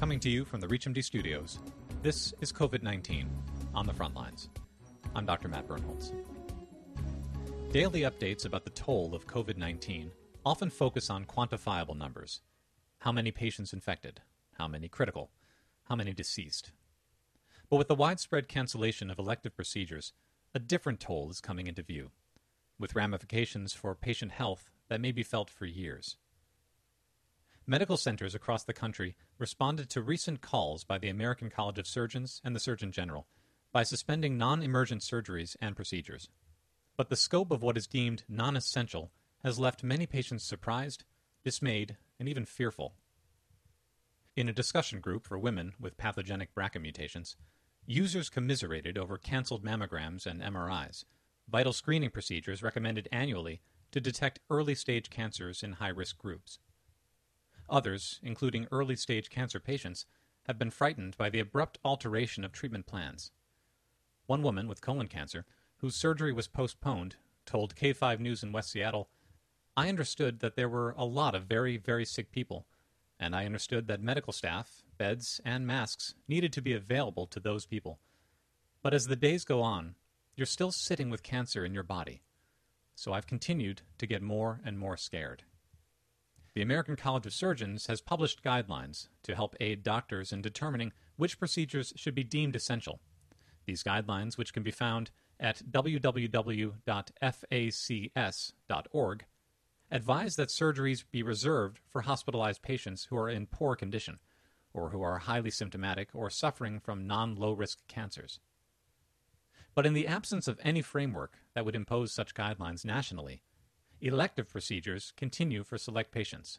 Coming to you from the ReachMD studios, this is COVID 19 on the front lines. I'm Dr. Matt Birnholz. Daily updates about the toll of COVID 19 often focus on quantifiable numbers how many patients infected, how many critical, how many deceased. But with the widespread cancellation of elective procedures, a different toll is coming into view, with ramifications for patient health that may be felt for years. Medical centers across the country responded to recent calls by the American College of Surgeons and the Surgeon General by suspending non emergent surgeries and procedures. But the scope of what is deemed non essential has left many patients surprised, dismayed, and even fearful. In a discussion group for women with pathogenic BRCA mutations, users commiserated over canceled mammograms and MRIs, vital screening procedures recommended annually to detect early stage cancers in high risk groups. Others, including early stage cancer patients, have been frightened by the abrupt alteration of treatment plans. One woman with colon cancer, whose surgery was postponed, told K5 News in West Seattle I understood that there were a lot of very, very sick people, and I understood that medical staff, beds, and masks needed to be available to those people. But as the days go on, you're still sitting with cancer in your body. So I've continued to get more and more scared. The American College of Surgeons has published guidelines to help aid doctors in determining which procedures should be deemed essential. These guidelines, which can be found at www.facs.org, advise that surgeries be reserved for hospitalized patients who are in poor condition, or who are highly symptomatic or suffering from non low risk cancers. But in the absence of any framework that would impose such guidelines nationally, elective procedures continue for select patients.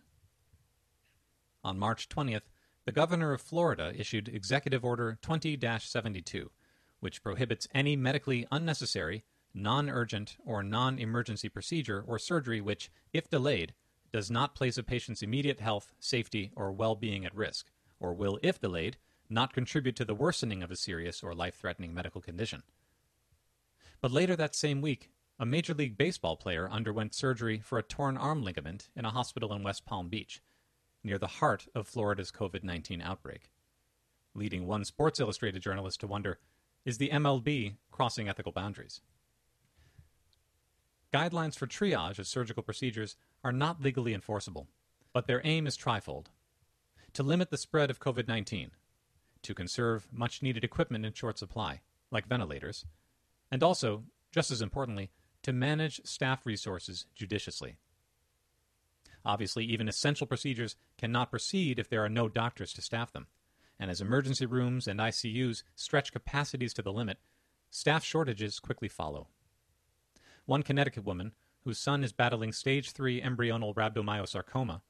On March 20th, the governor of Florida issued Executive Order 20 72, which prohibits any medically unnecessary non urgent, or non emergency procedure or surgery which, if delayed, does not place a patient's immediate health, safety, or well being at risk, or will, if delayed, not contribute to the worsening of a serious or life threatening medical condition. But later that same week, a Major League Baseball player underwent surgery for a torn arm ligament in a hospital in West Palm Beach, near the heart of Florida's COVID 19 outbreak, leading one Sports Illustrated journalist to wonder is the MLB crossing ethical boundaries? Guidelines for triage of surgical procedures are not legally enforceable, but their aim is trifold to limit the spread of COVID 19, to conserve much needed equipment in short supply, like ventilators, and also, just as importantly, to manage staff resources judiciously. Obviously, even essential procedures cannot proceed if there are no doctors to staff them, and as emergency rooms and ICUs stretch capacities to the limit, staff shortages quickly follow. One Connecticut woman, whose son is battling stage 3 embryonal rhabdomyosarcoma,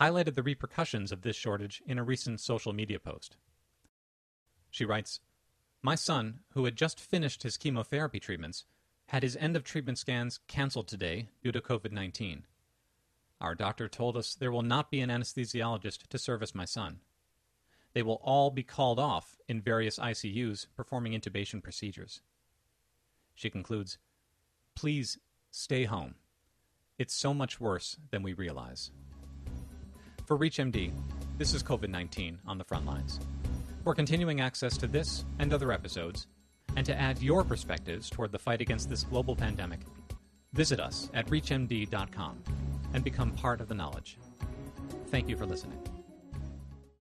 highlighted the repercussions of this shortage in a recent social media post. She writes My son, who had just finished his chemotherapy treatments, had his end of treatment scans canceled today due to COVID 19. Our doctor told us there will not be an anesthesiologist to service my son. They will all be called off in various ICUs performing intubation procedures. She concludes Please stay home. It's so much worse than we realize. For ReachMD, this is COVID 19 on the front lines. For continuing access to this and other episodes, and to add your perspectives toward the fight against this global pandemic, visit us at ReachMD.com and become part of the knowledge. Thank you for listening.